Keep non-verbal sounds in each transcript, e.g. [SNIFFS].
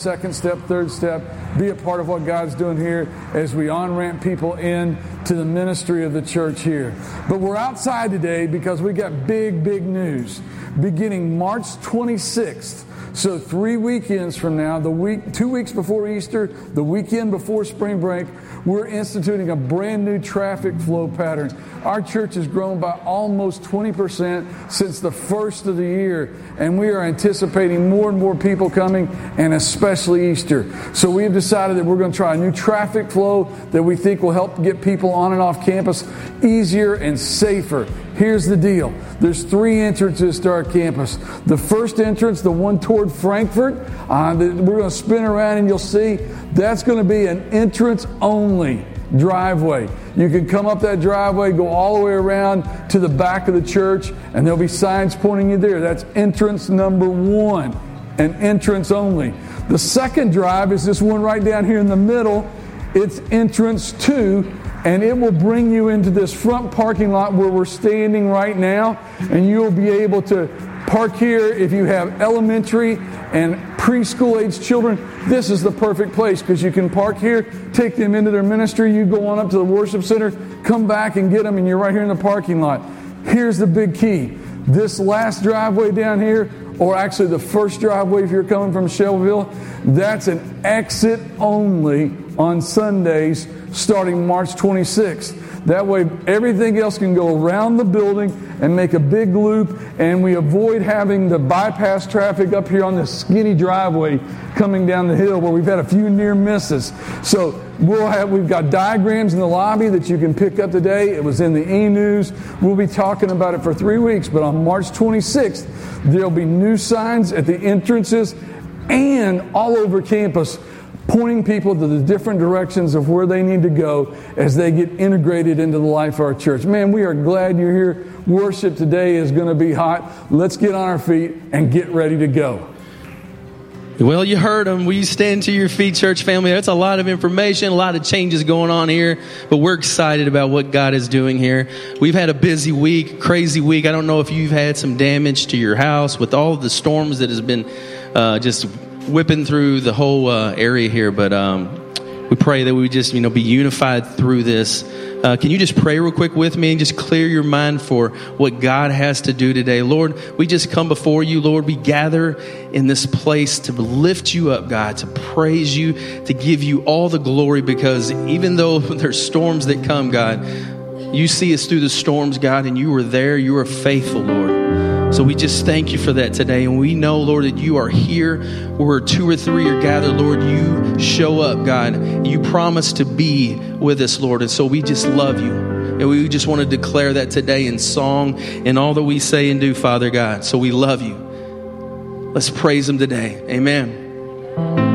second step, third step, be a part of what God's doing here as we on ramp people in to the ministry of the church here. But we're outside today because we got big, big news. Beginning March 26th, so three weekends from now, the week, two weeks before Easter, the weekend before spring break, we're instituting a brand new traffic flow pattern. Our church has grown by almost 20% since the first of the year, and we are anticipating more and more people coming, and especially Easter. So we have decided that we're going to try a new traffic flow that we think will help get people on and off campus easier and safer. Here's the deal. There's three entrances to our campus. The first entrance, the one toward Frankfort, uh, we're going to spin around and you'll see that's going to be an entrance only driveway. You can come up that driveway, go all the way around to the back of the church, and there'll be signs pointing you there. That's entrance number one, an entrance only. The second drive is this one right down here in the middle. It's entrance two, and it will bring you into this front parking lot where we're standing right now, and you'll be able to park here if you have elementary and preschool age children. This is the perfect place because you can park here, take them into their ministry, you go on up to the worship center, come back and get them, and you're right here in the parking lot. Here's the big key this last driveway down here, or actually the first driveway if you're coming from Shelbyville, that's an exit only on Sundays starting March 26th. That way, everything else can go around the building and make a big loop, and we avoid having the bypass traffic up here on this skinny driveway coming down the hill where we've had a few near misses. So we'll have we've got diagrams in the lobby that you can pick up today. It was in the e-news. We'll be talking about it for three weeks, but on March 26th, there'll be new signs at the entrances and all over campus pointing people to the different directions of where they need to go as they get integrated into the life of our church. Man, we are glad you're here. Worship today is going to be hot. Let's get on our feet and get ready to go. Well, you heard them. Will you stand to your feet, church family? That's a lot of information, a lot of changes going on here, but we're excited about what God is doing here. We've had a busy week, crazy week. I don't know if you've had some damage to your house with all the storms that has been uh, just whipping through the whole uh, area here, but um, we pray that we just you know be unified through this. Uh, can you just pray real quick with me and just clear your mind for what God has to do today? Lord, we just come before you, Lord. We gather in this place to lift you up, God, to praise you, to give you all the glory because even though [LAUGHS] there's storms that come, God, you see us through the storms, God, and you were there. You are faithful, Lord. So we just thank you for that today. And we know, Lord, that you are here where two or three are gathered, Lord. You show up, God. You promise to be with us, Lord. And so we just love you. And we just want to declare that today in song and all that we say and do, Father God. So we love you. Let's praise Him today. Amen.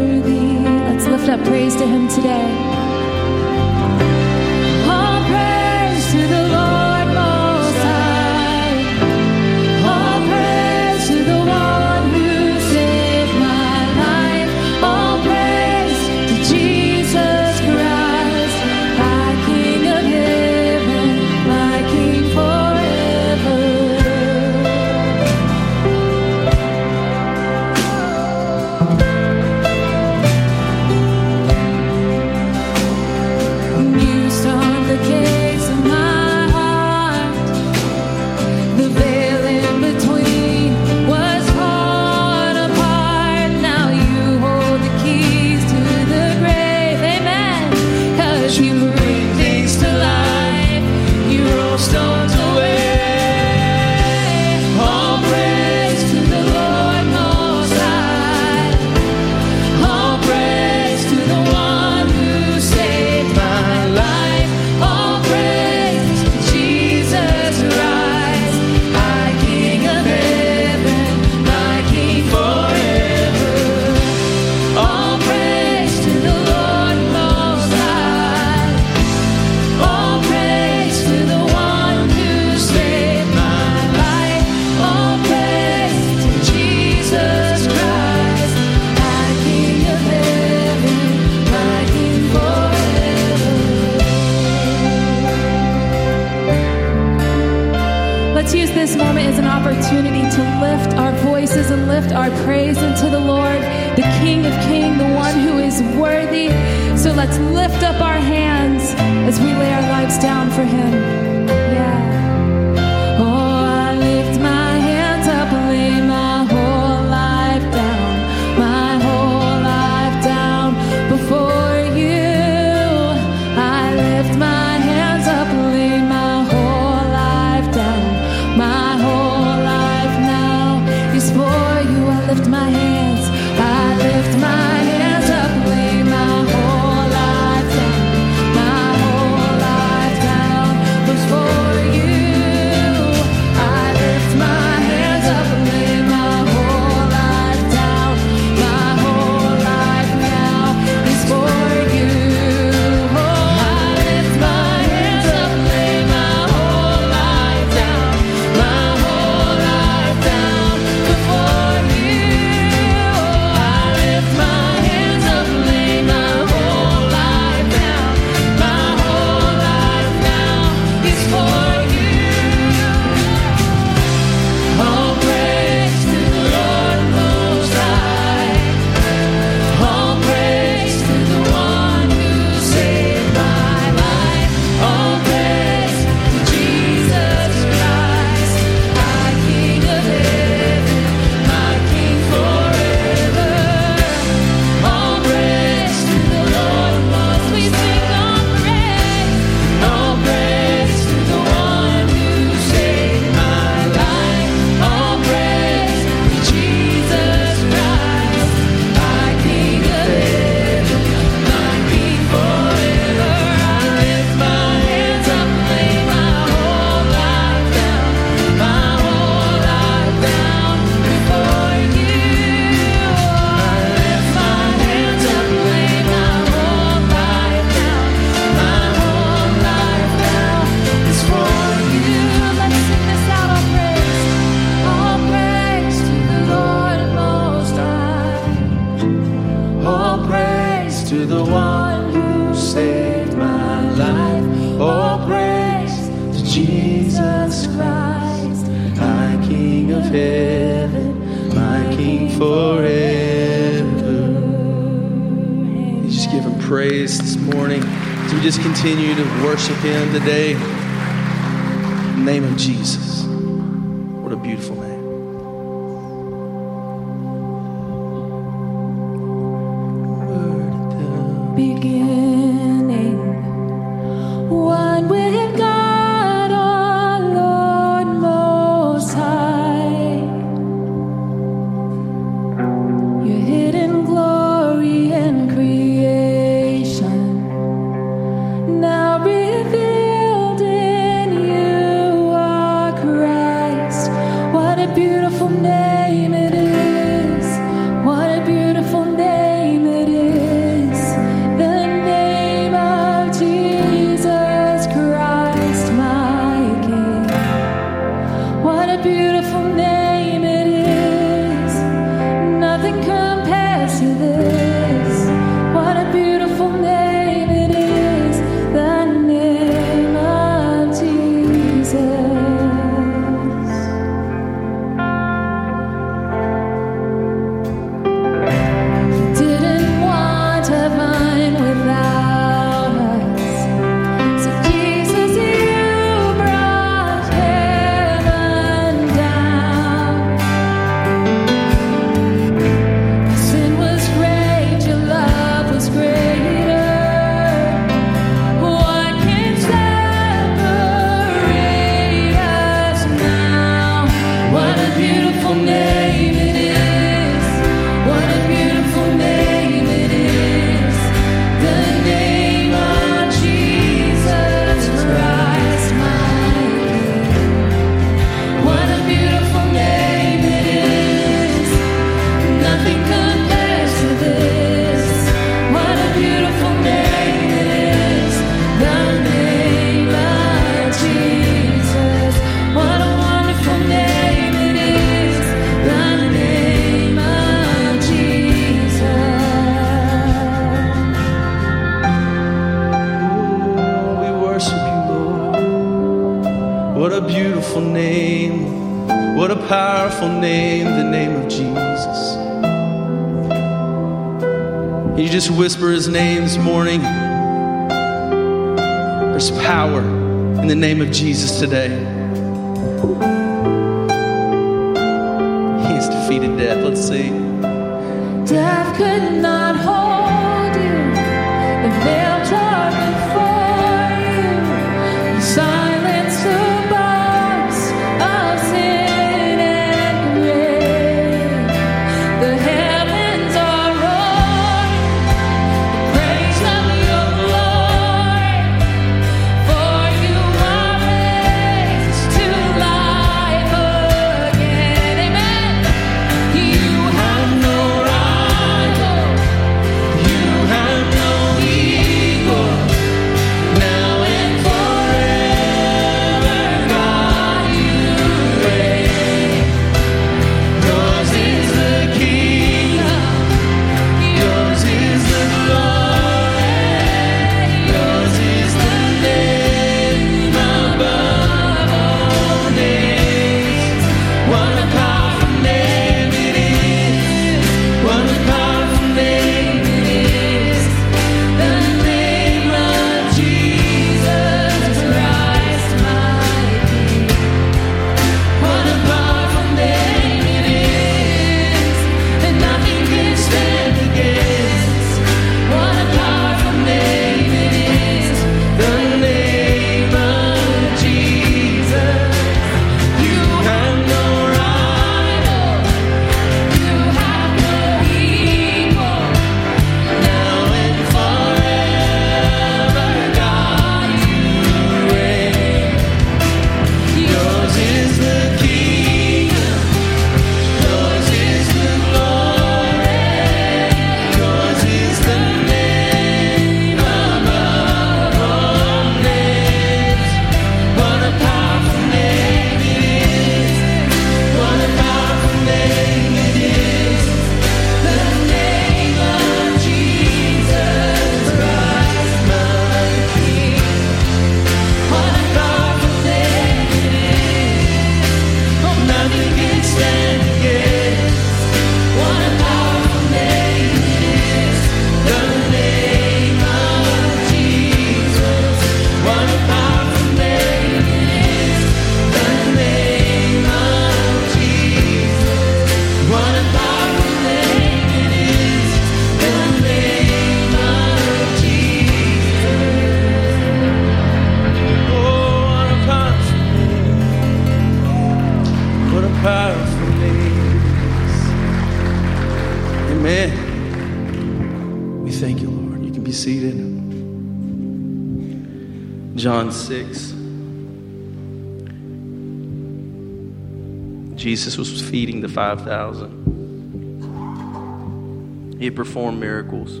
5,000. He had performed miracles.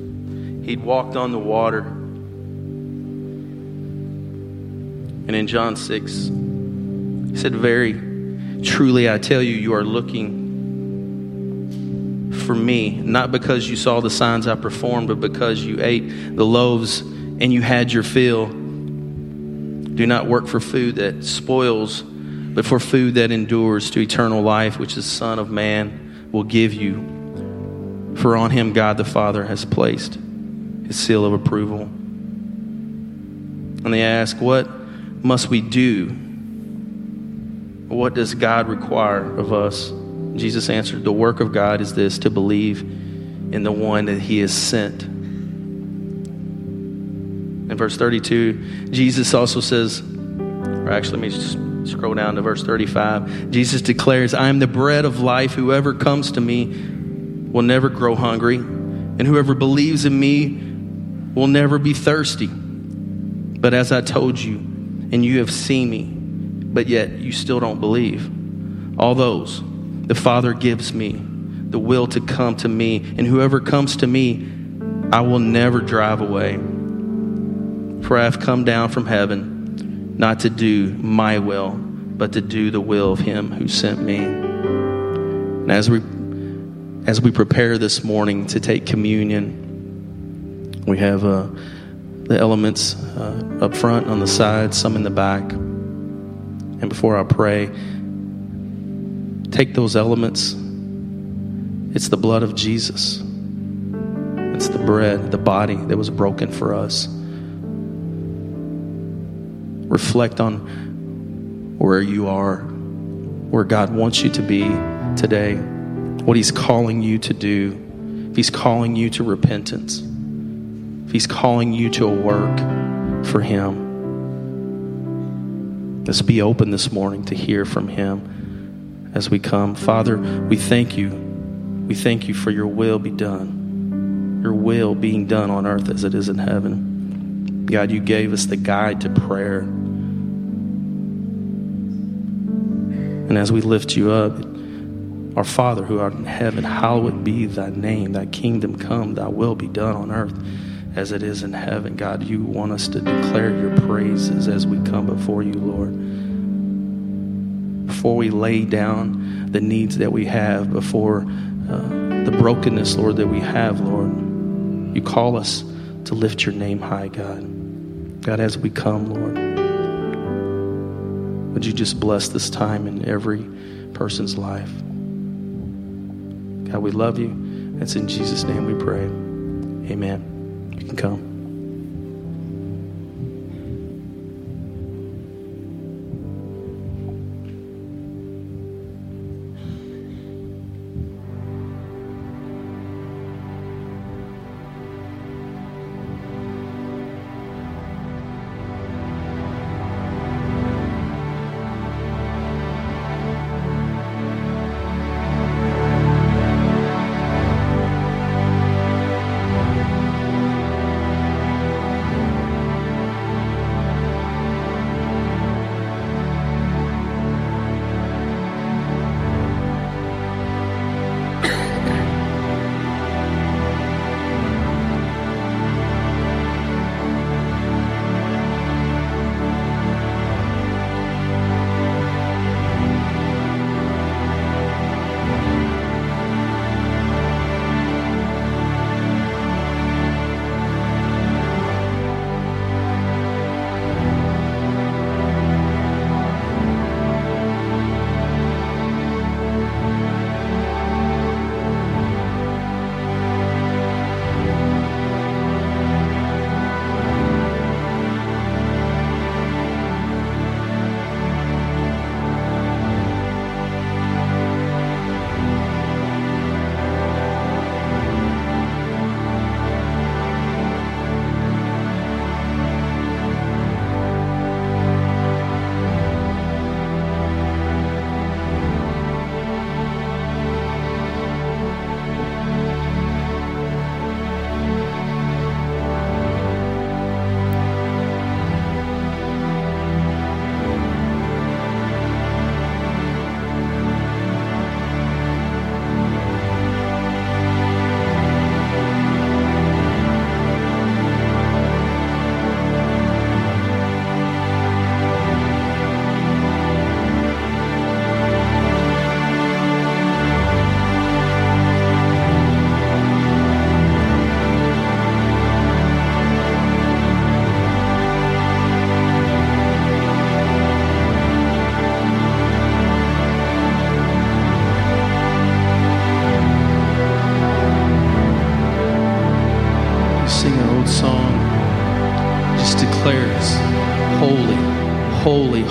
He'd walked on the water. And in John 6, he said, Very truly I tell you, you are looking for me, not because you saw the signs I performed, but because you ate the loaves and you had your fill. Do not work for food that spoils, but for food that endures to eternal life, which the Son of Man will give you. For on him God the Father has placed his seal of approval. And they ask, What must we do? What does God require of us? Jesus answered, The work of God is this to believe in the one that he has sent. In verse 32, Jesus also says, or actually, let me just scroll down to verse 35. Jesus declares, I am the bread of life. Whoever comes to me will never grow hungry, and whoever believes in me will never be thirsty. But as I told you, and you have seen me, but yet you still don't believe. All those the Father gives me the will to come to me, and whoever comes to me, I will never drive away. For I have come down from heaven not to do my will, but to do the will of him who sent me. And as we as we prepare this morning to take communion, we have uh, the elements uh, up front, on the side, some in the back. And before I pray, take those elements. It's the blood of Jesus. It's the bread, the body that was broken for us. Reflect on where you are, where God wants you to be today, what He's calling you to do. If He's calling you to repentance, if He's calling you to a work for Him. Let's be open this morning to hear from Him as we come. Father, we thank you. We thank you for your will be done, your will being done on earth as it is in heaven. God, you gave us the guide to prayer. And as we lift you up, our Father who art in heaven, hallowed be thy name, thy kingdom come, thy will be done on earth as it is in heaven. God, you want us to declare your praises as we come before you, Lord. Before we lay down the needs that we have, before uh, the brokenness, Lord, that we have, Lord, you call us to lift your name high, God. God, as we come, Lord, would you just bless this time in every person's life? God, we love you. It's in Jesus' name we pray. Amen. You can come.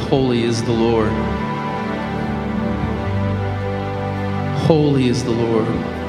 Holy is the lord. Holy is the lord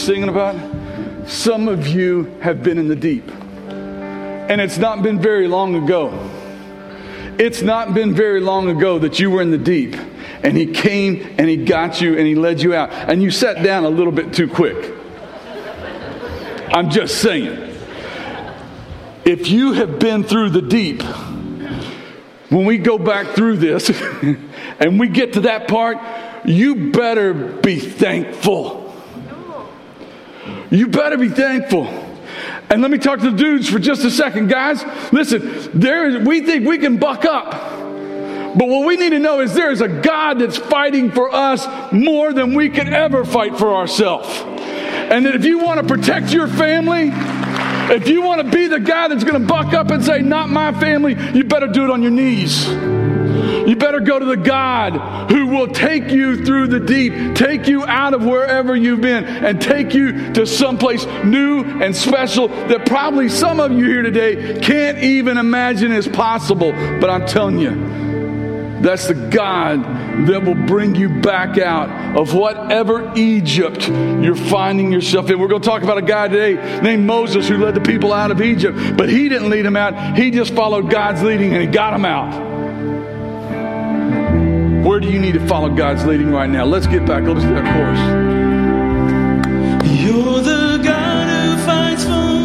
singing about. Some of you have been in the deep, and it's not been very long ago. It's not been very long ago that you were in the deep, and He came and He got you and He led you out, and you sat down a little bit too quick. I'm just saying. If you have been through the deep, when we go back through this [LAUGHS] and we get to that part, you better be thankful. You better be thankful. And let me talk to the dudes for just a second, guys. Listen, there is, we think we can buck up. But what we need to know is there is a God that's fighting for us more than we could ever fight for ourselves. And that if you want to protect your family, if you want to be the guy that's going to buck up and say, Not my family, you better do it on your knees. You better go to the God who will take you through the deep, take you out of wherever you've been, and take you to someplace new and special that probably some of you here today can't even imagine is possible. But I'm telling you, that's the God that will bring you back out of whatever Egypt you're finding yourself in. We're going to talk about a guy today named Moses who led the people out of Egypt, but he didn't lead them out. He just followed God's leading and he got them out. Where do you need to follow God's leading right now? Let's get back. Let's do that chorus. You're the God who fights for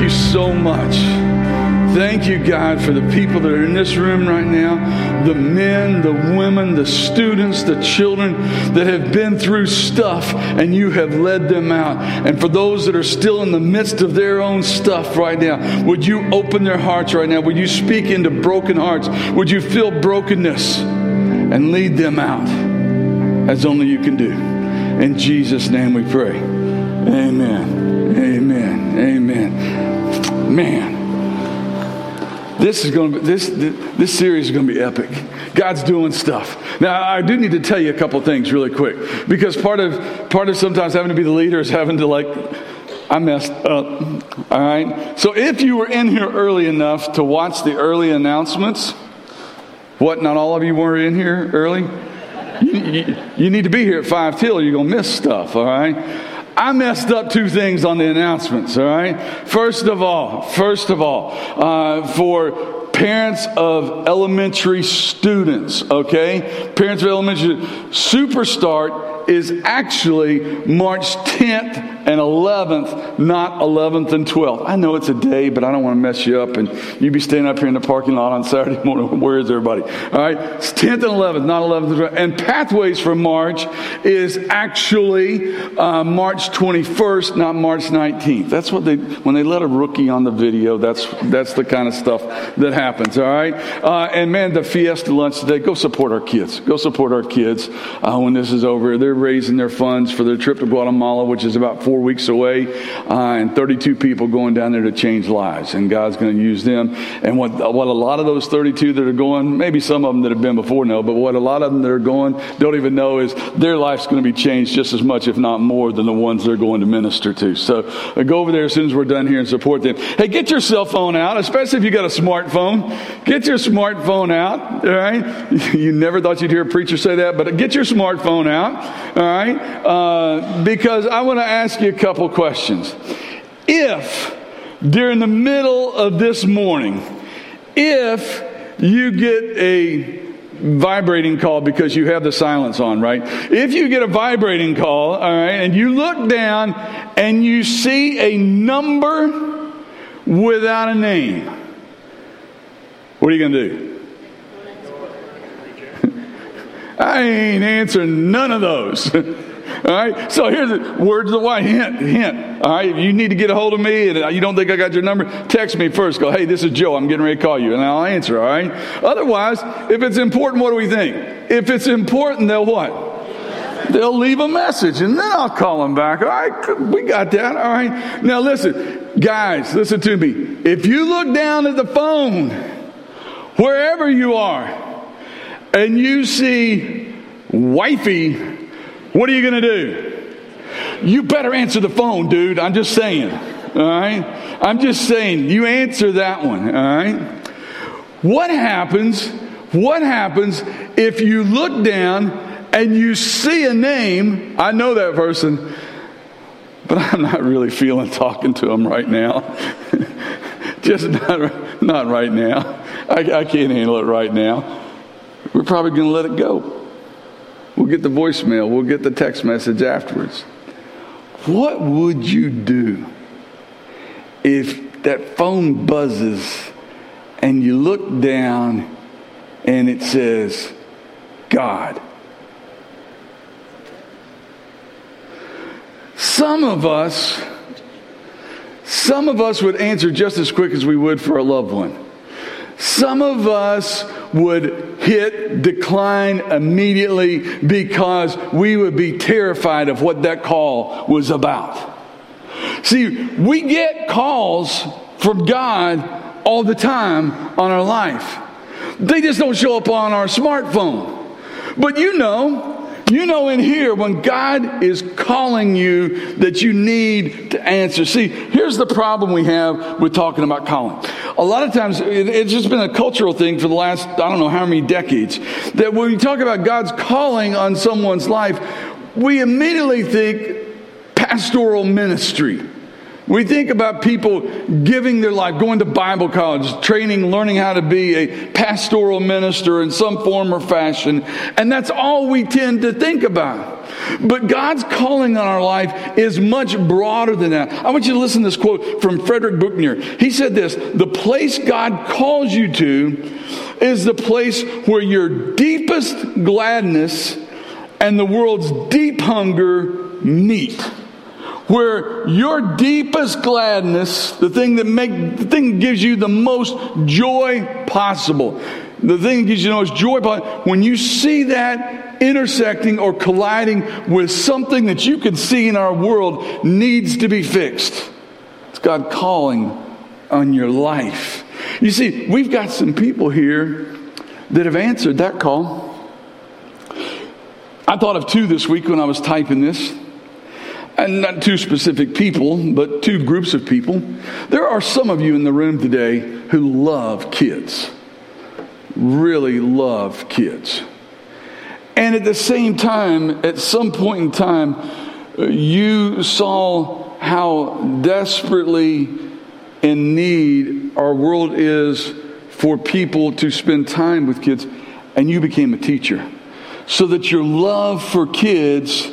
You so much. Thank you, God, for the people that are in this room right now the men, the women, the students, the children that have been through stuff and you have led them out. And for those that are still in the midst of their own stuff right now, would you open their hearts right now? Would you speak into broken hearts? Would you feel brokenness and lead them out as only you can do? In Jesus' name we pray. Amen. Man. This is going to be, this this series is going to be epic. God's doing stuff. Now, I do need to tell you a couple things really quick because part of part of sometimes having to be the leader is having to like I messed up. All right. So if you were in here early enough to watch the early announcements, what? Not all of you were in here early. You, you, you need to be here at five till. You're gonna miss stuff. All right. I messed up two things on the announcements, all right? First of all, first of all, uh, for parents of elementary students, okay? Parents of elementary Superstart is actually March 10th and 11th, not 11th and 12th. I know it's a day, but I don't want to mess you up and you'd be standing up here in the parking lot on Saturday [LAUGHS] morning. Where is everybody? All right, it's 10th and 11th, not 11th and 12th. And Pathways for March is actually uh, March 21st, not March 19th. That's what they, when they let a rookie on the video, that's, that's the kind of stuff that happens, all right? Uh, and man, the Fiesta lunch today, go support our kids. Go support our kids uh, when this is over. They're raising their funds for their trip to Guatemala, which is about four weeks away, uh, and 32 people going down there to change lives. And God's going to use them. And what, what a lot of those 32 that are going, maybe some of them that have been before know, but what a lot of them that are going don't even know is their life's going to be changed just as much, if not more, than the ones they're going to minister to. So uh, go over there as soon as we're done here and support them. Hey, get your cell phone out, especially if you got a smartphone. Get your smartphone out, all right? [LAUGHS] You never thought you'd hear a preacher say that, but get your smartphone out, all right? Uh, because I want to ask you a couple questions. If during the middle of this morning, if you get a vibrating call because you have the silence on, right? If you get a vibrating call, all right, and you look down and you see a number without a name, what are you going to do? I ain't answering none of those. [LAUGHS] All right. So here's the words of the wise hint. Hint. All right. If you need to get a hold of me and uh, you don't think I got your number, text me first. Go, hey, this is Joe. I'm getting ready to call you, and I'll answer. All right. Otherwise, if it's important, what do we think? If it's important, they'll what? They'll leave a message, and then I'll call them back. All right. We got that. All right. Now listen, guys. Listen to me. If you look down at the phone, wherever you are, and you see wifey, what are you going to do? You better answer the phone, dude. I'm just saying. All right? I'm just saying, you answer that one. All right? What happens? What happens if you look down and you see a name? I know that person, but I'm not really feeling talking to him right now. [LAUGHS] just not, not right now. I, I can't handle it right now we're probably going to let it go. We'll get the voicemail, we'll get the text message afterwards. What would you do if that phone buzzes and you look down and it says, God? Some of us, some of us would answer just as quick as we would for a loved one. Some of us would hit decline immediately because we would be terrified of what that call was about. See, we get calls from God all the time on our life. They just don't show up on our smartphone. But you know, you know in here when God is calling you that you need to answer. See, here's the problem we have with talking about calling. A lot of times it's just been a cultural thing for the last, I don't know how many decades, that when we talk about God's calling on someone's life, we immediately think pastoral ministry. We think about people giving their life, going to Bible college, training, learning how to be a pastoral minister in some form or fashion, and that's all we tend to think about. But God's calling on our life is much broader than that. I want you to listen to this quote from Frederick Buechner. He said this The place God calls you to is the place where your deepest gladness and the world's deep hunger meet where your deepest gladness, the thing that make the thing gives you the most joy possible, the thing that gives you the most joy but when you see that intersecting or colliding with something that you can see in our world needs to be fixed. It's God calling on your life. You see, we've got some people here that have answered that call. I thought of two this week when I was typing this and not two specific people, but two groups of people. There are some of you in the room today who love kids, really love kids. And at the same time, at some point in time, you saw how desperately in need our world is for people to spend time with kids, and you became a teacher. So that your love for kids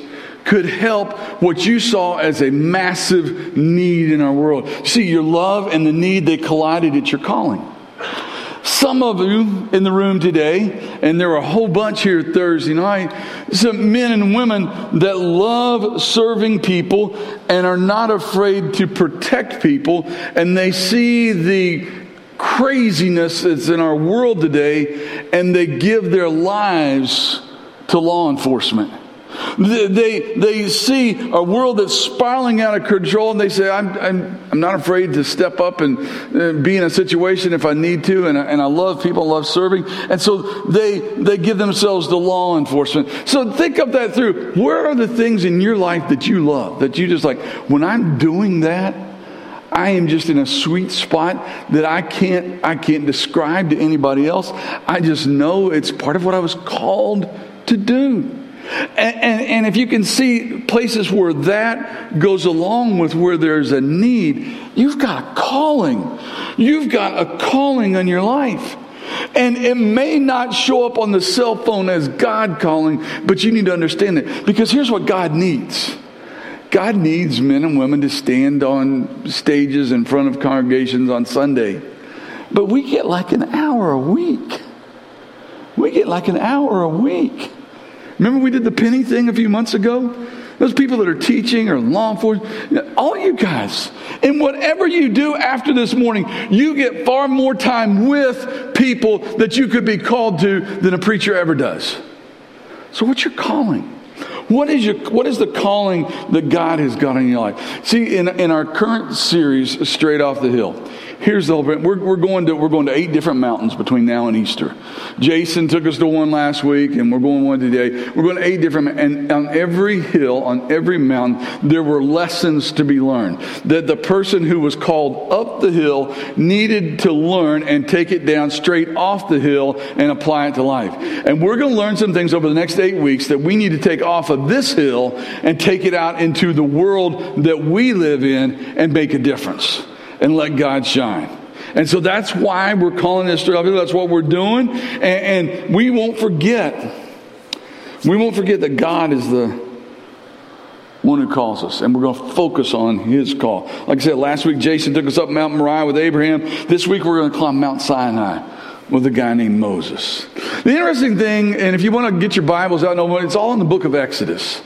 could help what you saw as a massive need in our world. See, your love and the need, they collided at your calling. Some of you in the room today, and there are a whole bunch here Thursday night, some men and women that love serving people and are not afraid to protect people, and they see the craziness that's in our world today, and they give their lives to law enforcement. They, they see a world that's spiraling out of control and they say, I'm, I'm, I'm not afraid to step up and be in a situation if I need to. And, and I love people, love serving. And so they, they give themselves to law enforcement. So think of that through. Where are the things in your life that you love? That you just like, when I'm doing that, I am just in a sweet spot that I can't, I can't describe to anybody else. I just know it's part of what I was called to do. And, and, and, if you can see places where that goes along with where there's a need, you've got a calling. You've got a calling on your life. And it may not show up on the cell phone as God calling, but you need to understand it. Because here's what God needs God needs men and women to stand on stages in front of congregations on Sunday. But we get like an hour a week. We get like an hour a week. Remember we did the penny thing a few months ago? Those people that are teaching or law enforcement, all you guys, and whatever you do after this morning, you get far more time with people that you could be called to than a preacher ever does. So, what's your calling? What is, your, what is the calling that God has got in your life? See, in, in our current series, Straight Off the Hill, here's the whole we're, we're going to we're going to eight different mountains between now and easter. Jason took us to one last week and we're going one today. We're going to eight different and on every hill on every mountain there were lessons to be learned. That the person who was called up the hill needed to learn and take it down straight off the hill and apply it to life. And we're going to learn some things over the next eight weeks that we need to take off of this hill and take it out into the world that we live in and make a difference and let God shine. And so that's why we're calling this straight. That's what we're doing. And, and, we won't forget. We won't forget that God is the one who calls us. And we're going to focus on his call. Like I said, last week Jason took us up Mount Moriah with Abraham. This week we're going to climb Mount Sinai with a guy named Moses. The interesting thing, and if you want to get your Bibles out, no, it's all in the book of Exodus.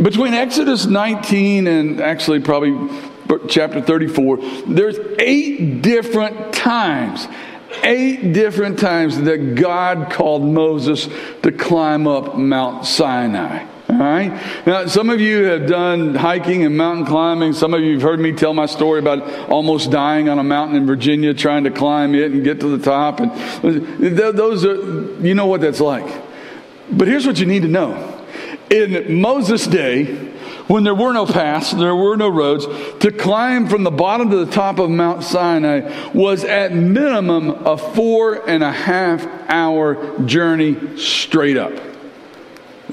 Between Exodus 19 and actually probably chapter 34, there's eight different times, eight different times that God called Moses to climb up Mount Sinai. Right. Now, some of you have done hiking and mountain climbing. Some of you have heard me tell my story about almost dying on a mountain in Virginia trying to climb it and get to the top. And those are, you know what that's like. But here's what you need to know. In Moses' day, when there were no paths, there were no roads, to climb from the bottom to the top of Mount Sinai was at minimum a four and a half hour journey straight up.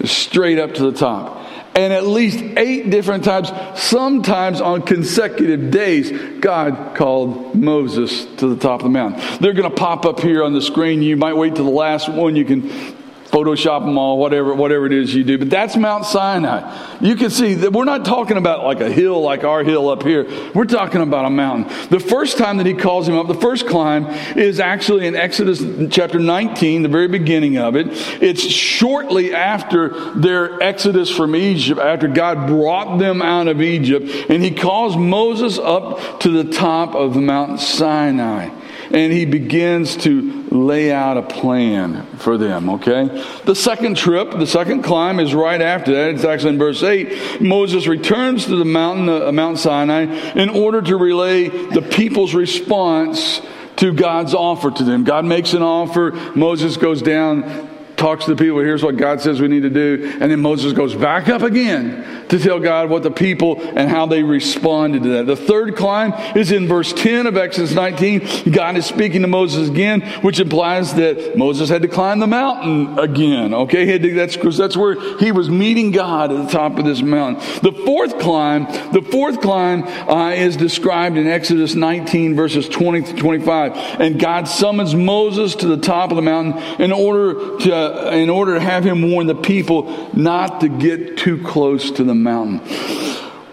Straight up to the top. And at least eight different times, sometimes on consecutive days, God called Moses to the top of the mountain. They're going to pop up here on the screen. You might wait to the last one. You can Photoshop them all, whatever, whatever it is you do. But that's Mount Sinai. You can see that we're not talking about like a hill like our hill up here. We're talking about a mountain. The first time that he calls him up, the first climb is actually in Exodus chapter 19, the very beginning of it. It's shortly after their exodus from Egypt, after God brought them out of Egypt, and he calls Moses up to the top of the Mount Sinai and he begins to lay out a plan for them, okay? The second trip, the second climb is right after that. It's actually in verse 8. Moses returns to the mountain, uh, Mount Sinai, in order to relay the people's response to God's offer to them. God makes an offer, Moses goes down, talks to the people, here's what God says we need to do. And then Moses goes back up again to tell God what the people and how they responded to that. The third climb is in verse 10 of Exodus 19. God is speaking to Moses again, which implies that Moses had to climb the mountain again. Okay, that's because that's where he was meeting God at the top of this mountain. The fourth climb, the fourth climb uh, is described in Exodus 19 verses 20 to 25. And God summons Moses to the top of the mountain in order to uh, in order to have him warn the people not to get too close to the mountain.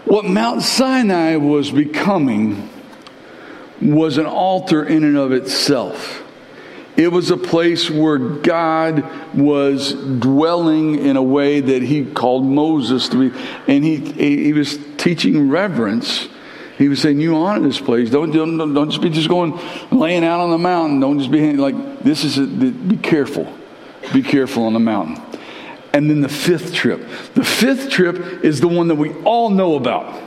What Mount Sinai was becoming was an altar in and of itself. It was a place where God was dwelling in a way that he called Moses to be, and he, he was teaching reverence. He was saying, "You honor this place. Don't, don't, don't just be just going laying out on the mountain. Don't just be like this is. Be careful. Be careful on the mountain." And then the fifth trip. The fifth trip is the one that we all know about.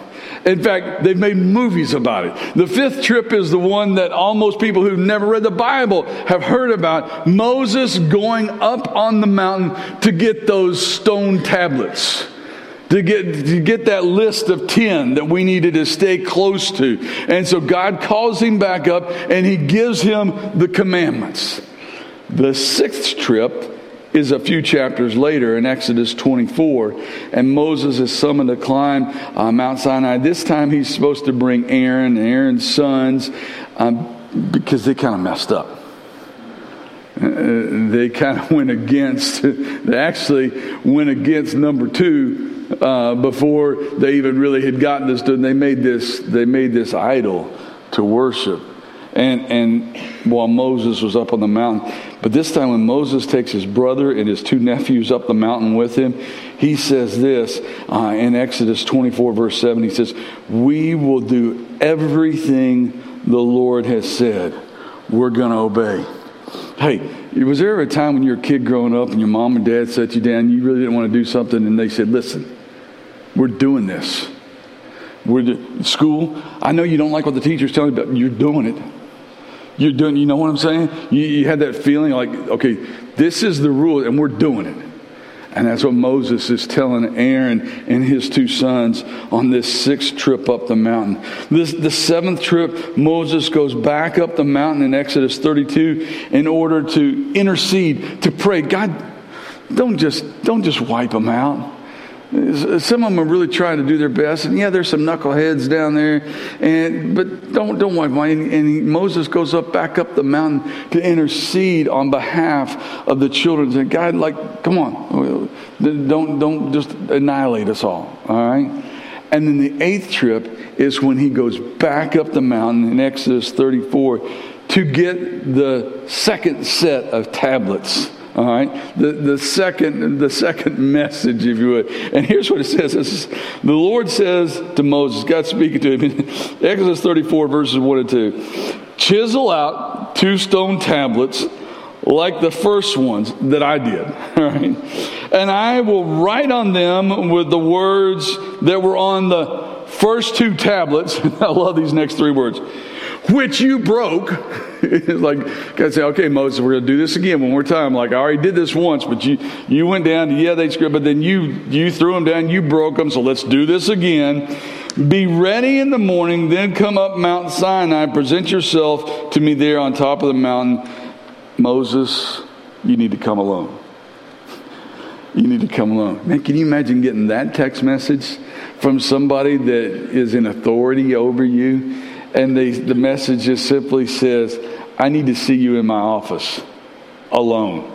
In fact, they've made movies about it. The fifth trip is the one that almost people who've never read the Bible have heard about. Moses going up on the mountain to get those stone tablets. To get, to get that list of 10 that we needed to stay close to. And so God calls him back up and he gives him the commandments. The sixth trip is a few chapters later in Exodus 24, and Moses is summoned to climb uh, Mount Sinai. This time he's supposed to bring Aaron and Aaron's sons um, because they kind of messed up. uh, they kind of [LAUGHS] went against, [LAUGHS] they actually went against number two uh, before they even really had gotten this done. They made this, they made this idol to worship. And, and while Moses was up on the mountain, but this time when Moses takes his brother and his two nephews up the mountain with him, he says this uh, in Exodus 24, verse 7. He says, We will do everything the Lord has said. We're going to obey. Hey, was there a time when you were a kid growing up and your mom and dad set you down, you really didn't want to do something, and they said, Listen, we're doing this. We're do- school. I know you don't like what the teacher's telling you, but you're doing it. You're doing, you know what I'm saying? You, you had that feeling like, okay, this is the rule, and we're doing it. And that's what Moses is telling Aaron and his two sons on this sixth trip up the mountain. This, the seventh trip, Moses goes back up the mountain in Exodus 32 in order to intercede, to pray. God, don't just, don't just wipe them out. Some of them are really trying to do their best, and yeah, there's some knuckleheads down there, and but don't don't. And, and Moses goes up back up the mountain to intercede on behalf of the children. And God, like, come on, don't don't just annihilate us all. All right. And then the eighth trip is when he goes back up the mountain in Exodus 34 to get the second set of tablets all right, the, the second the second [LAUGHS] message, if you would, and here's what it says: is, the Lord says to Moses, God speaking to him, [LAUGHS] Exodus 34 verses one and two, chisel out two stone tablets like the first ones that I did, [LAUGHS] all right, and I will write on them with the words that were on the first two tablets. I love these next three words, which you broke [LAUGHS] it's like God say, okay, Moses, we're going to do this again one more time. Like I already did this once, but you you went down. To, yeah, they script, but then you you threw them down. You broke them. So let's do this again. Be ready in the morning. Then come up Mount Sinai. Present yourself to me there on top of the mountain. Moses, you need to come alone. You need to come alone. Man, can you imagine getting that text message from somebody that is in authority over you? And they, the message just simply says, I need to see you in my office alone.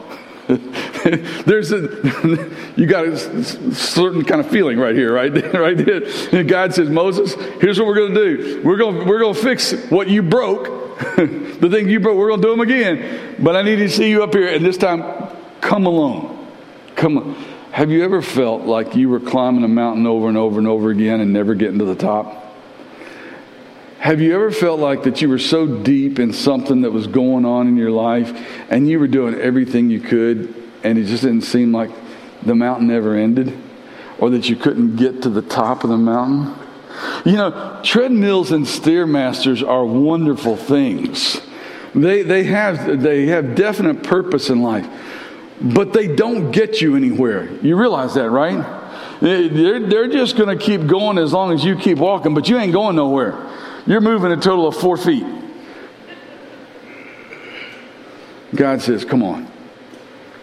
[LAUGHS] There's a [LAUGHS] you got a certain kind of feeling right here, right [LAUGHS] right there. And God says, Moses, here's what we're going to do. We're going we're going to fix what you broke, the thing you broke. We're going to do them again. But I need to see you up here, and this time, come alone. Come. On. Have you ever felt like you were climbing a mountain over and over and over again and never getting to the top? Have you ever felt like that you were so deep in something that was going on in your life and you were doing everything you could and it just didn't seem like the mountain ever ended or that you couldn't get to the top of the mountain? You know, treadmills and stairmasters are wonderful things. They, they, have, they have definite purpose in life, but they don't get you anywhere. You realize that, right? They're, they're just going to keep going as long as you keep walking, but you ain't going nowhere. You're moving a total of four feet. God says, Come on.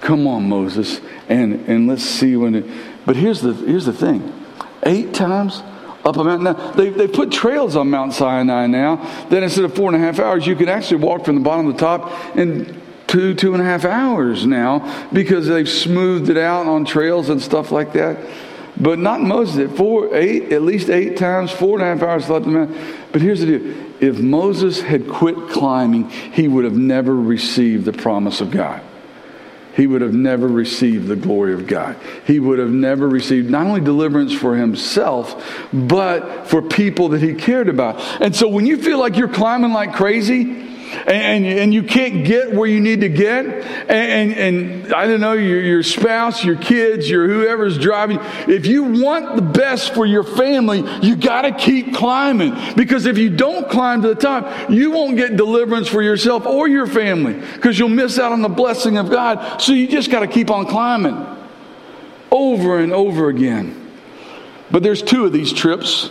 Come on, Moses. And, and let's see when it. But here's the, here's the thing eight times up a mountain. Now, they, they put trails on Mount Sinai now. Then instead of four and a half hours, you can actually walk from the bottom to the top in two, two and a half hours now because they've smoothed it out on trails and stuff like that. But not Moses. At four, eight, at least eight times, four and a half hours left. But here's the deal: if Moses had quit climbing, he would have never received the promise of God. He would have never received the glory of God. He would have never received not only deliverance for himself, but for people that he cared about. And so when you feel like you're climbing like crazy, and, and, you can't get where you need to get, and, and, and I don't know, your, your spouse, your kids, your whoever's driving, if you want the best for your family, you got to keep climbing. Because if you don't climb to the top, you won't get deliverance for yourself or your family because you'll miss out on the blessing of God. So you just got to keep on climbing over and over again. But there's two of these trips,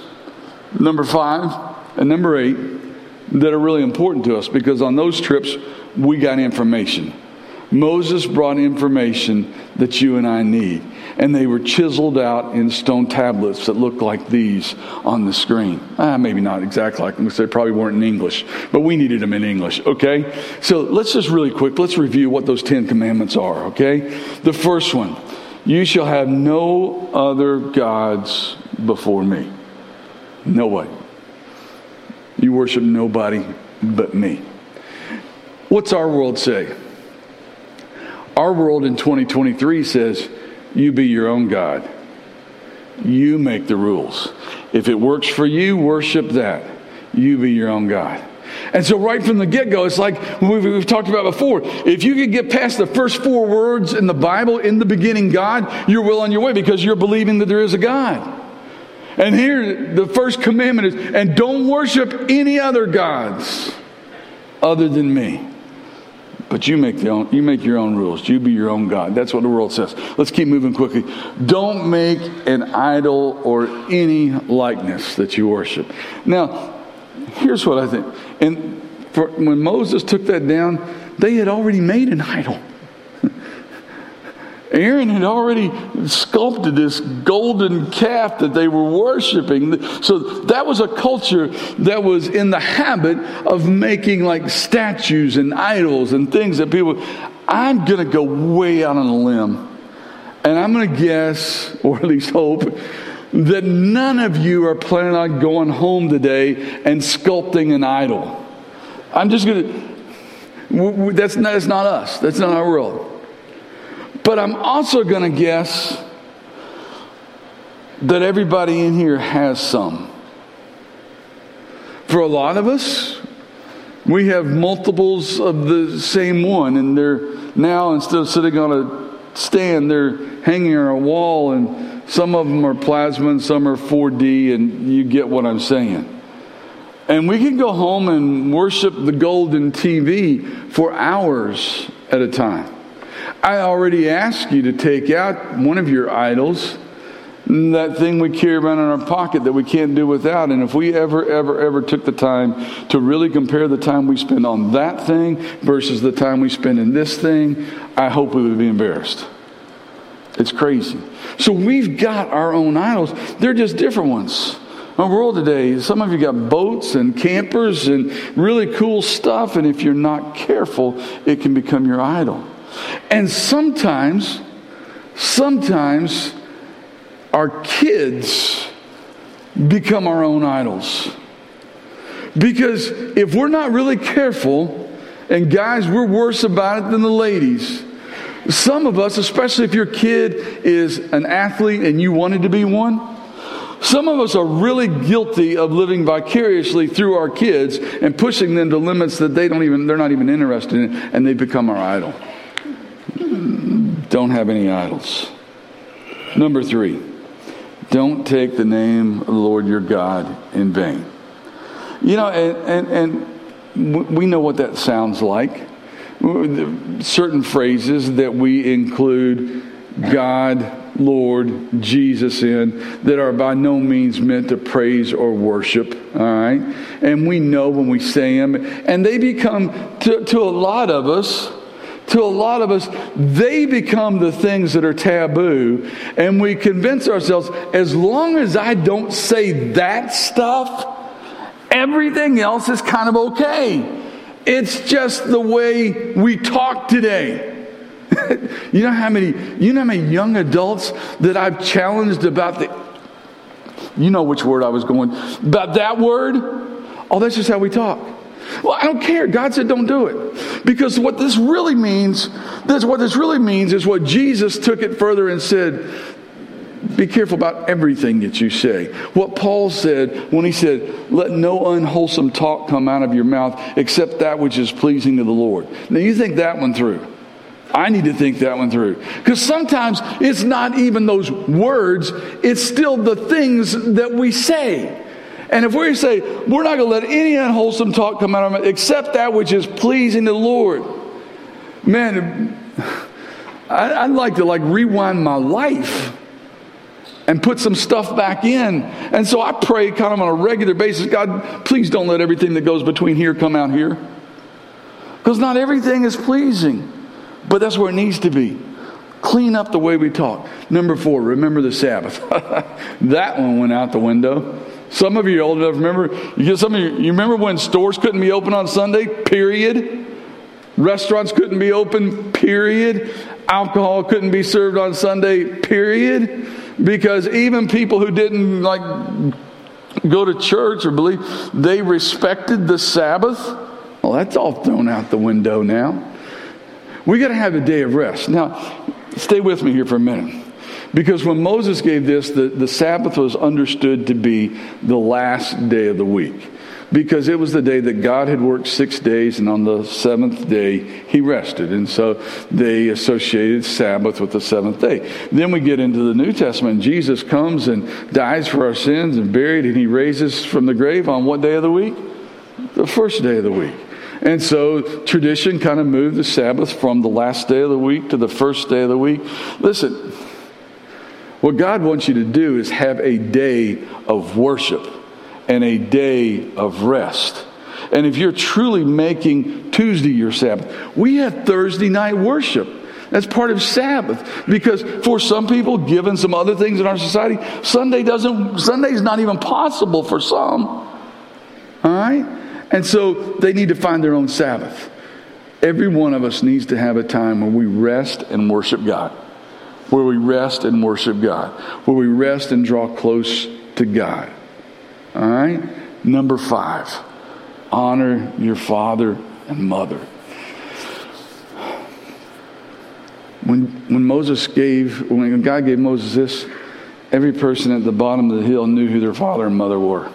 number five and number eight that are really important to us because on those trips we got information. Moses brought information that you and I need, and they were chiseled out in stone tablets that looked like these on the screen. Ah, maybe not exactly like them, because they probably weren't in English, but we needed them in English, okay? So let's just really quick, let's review what those Ten Commandments are, okay? The first one you shall have no other gods before me. No way. You worship nobody but me. What's our world say? Our world in 2023 says, you be your own God. You make the rules. If it works for you, worship that. You be your own God. And so, right from the get go, it's like we've, we've, talked about before. If you could get past the first four words in the Bible, in the beginning, God, you're well on your way because you're believing that there is a God. And here, the first commandment is, and don't worship any other gods other than me. But you make, the own, you make your own rules. You be your own God. That's what the world says. Let's keep moving quickly. Don't make an idol or any likeness that you worship. Now, here's what I think. And for, when Moses took that down, they had already made an idol. Aaron had already sculpted this golden calf that they were worshiping. So that was a culture that was in the habit of making like statues and idols and things that people. I'm going to go way out on a limb. And I'm going to guess, [LAUGHS] or at least hope, that none of you are planning on going home today and sculpting an idol. I'm just going to. That's not, that's not us. That's not our world. But I'm also going to guess that everybody in here has some. For a lot of us, we have multiples of the same one, and they're now, instead of sitting on a stand, they're hanging on a wall, and some of them are plasma and some are 4D, and you get what I'm saying. And we can go home and worship the golden TV for hours at a time. I already asked you to take out one of your idols, that thing we carry around in our pocket that we can't do without. And if we ever, ever, ever took the time to really compare the time we spend on that thing versus the time we spend in this thing, I hope we would be embarrassed. It's crazy. So we've got our own idols, they're just different ones. Our world today, some of you got boats and campers and really cool stuff, and if you're not careful, it can become your idol. And sometimes, sometimes our kids become our own idols. Because if we're not really careful, and guys, we're worse about it than the ladies. Some of us, especially if your kid is an athlete and you wanted to be one, some of us are really guilty of living vicariously through our kids and pushing them to limits that they don't even they're not even interested in and they become our idol. Don't have any idols. Number 3. Don't take the name of the Lord your God in vain. You know, and, and, and we know what that sounds like. Certain phrases that we include God, Lord, Jesus in that are by no means meant to praise or worship. All right? And we know when we say them, and they become, to, to a lot of us, to a lot of us, they become the things that are taboo. And we convince ourselves as long as I don't say that stuff, everything else is kind of okay. It's just the way we talk today. [LAUGHS] you know how many you know how many young adults that I've challenged about the you know which word I was going about that word? Oh, that's just how we talk. Well, I don't care. God said don't do it. Because what this really means, this what this really means is what Jesus took it further and said, be careful about everything that you say. What Paul said when he said, Let no unwholesome talk come out of your mouth except that which is pleasing to the Lord. Now you think that one through. I need to think that one through. Because sometimes it's not even those words, it's still the things that we say. And if we say, we're not going to let any unwholesome talk come out of our mouth except that which is pleasing to the Lord. Man, I'd like to like rewind my life and put some stuff back in. And so I pray kind of on a regular basis God, please don't let everything that goes between here come out here. Because not everything is pleasing. but that's where it needs to be. Clean up the way we talk. Number four, remember the Sabbath. [LAUGHS] that one went out the window. Some of you are old enough remember. You get some of you, you remember when stores couldn't be open on Sunday? Period. Restaurants couldn't be open, period. Alcohol couldn't be served on Sunday, period. Because even people who didn't like go to church or believe, they respected the Sabbath. Well, that's all thrown out the window now. We got to have a day of rest. Now, stay with me here for a minute. Because when Moses gave this, the, the Sabbath was understood to be the last day of the week. Because it was the day that God had worked six days, and on the seventh day, he rested. And so they associated Sabbath with the seventh day. Then we get into the New Testament. Jesus comes and dies for our sins and buried, and he raises from the grave on what day of the week? The first day of the week. And so tradition kind of moved the Sabbath from the last day of the week to the first day of the week. Listen, what God wants you to do is have a day of worship and a day of rest. And if you're truly making Tuesday your Sabbath, we have Thursday night worship. That's part of Sabbath because for some people, given some other things in our society, Sunday doesn't. Sunday's not even possible for some. All right, and so they need to find their own Sabbath. Every one of us needs to have a time where we rest and worship God, where we rest and worship God, where we rest and draw close to God. All right? Number five, honor your father and mother. When, when Moses gave, when God gave Moses this, every person at the bottom of the hill knew who their father and mother were.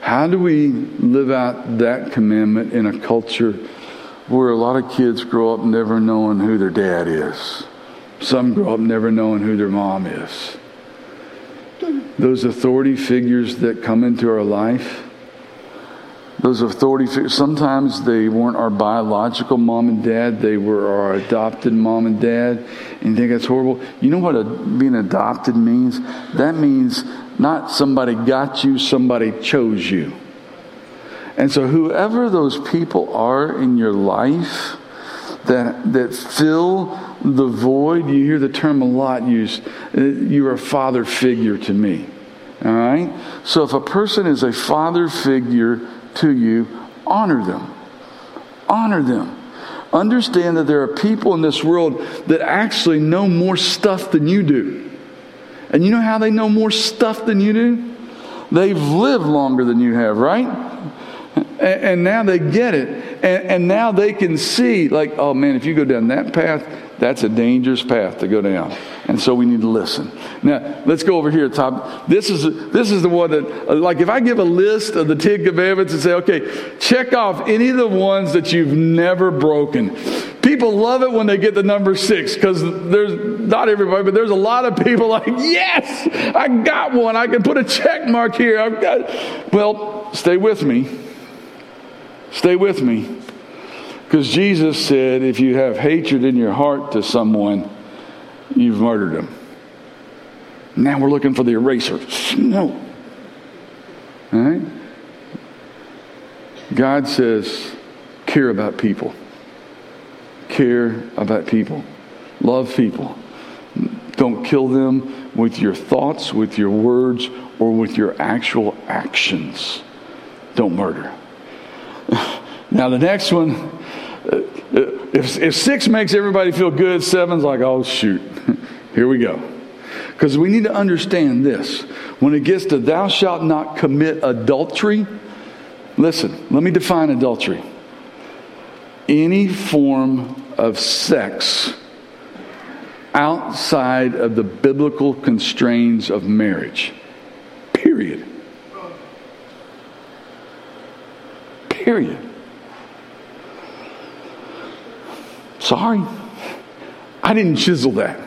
How do we live out that commandment in a culture where a lot of kids grow up never knowing who their dad is? Some grow up never knowing who their mom is those authority figures that come into our life, those authority figures, sometimes they weren't our biological mom and dad, they were our adopted mom and dad. And you think that's horrible? You know what a, being adopted means? That means not somebody got you, somebody chose you. And so, whoever those people are in your life that, that fill the void, you hear the term a lot used, uh, you're a father figure to me. All right? So if a person is a father figure to you, honor them. Honor them. Understand that there are people in this world that actually know more stuff than you do. And you know how they know more stuff than you do? They've lived longer than you have, right? And, now they get it. And, now they can see, like, oh man, if you go down that path, that's a dangerous path to go down. And so we need to listen. Now, let's go over here top. This is, this is the one that, uh, like, if I give a list of the Ten Commandments and say, okay, check off any of the ones that you've never broken. People love it when they get the number six because there's not everybody, but there's a lot of people [LAUGHS] like, yes, I got one. I can put a check mark here. I've got. Well, stay with me. Stay with me. Because Jesus said, if you have hatred in your heart to someone, you've murdered him. Now we're looking for the eraser. No. All right? God says, care about people. Care about people. Love people. Don't kill them with your thoughts, with your words, or with your actual actions. Don't murder. Now, the next one, uh, if, if six makes everybody feel good, seven's like, oh, shoot, [LAUGHS] here we go. Because we need to understand this. When it gets to thou shalt not commit adultery, listen, let me define adultery. Any form of sex outside of the biblical constraints of marriage. Period. Period. Sorry, I didn't chisel that.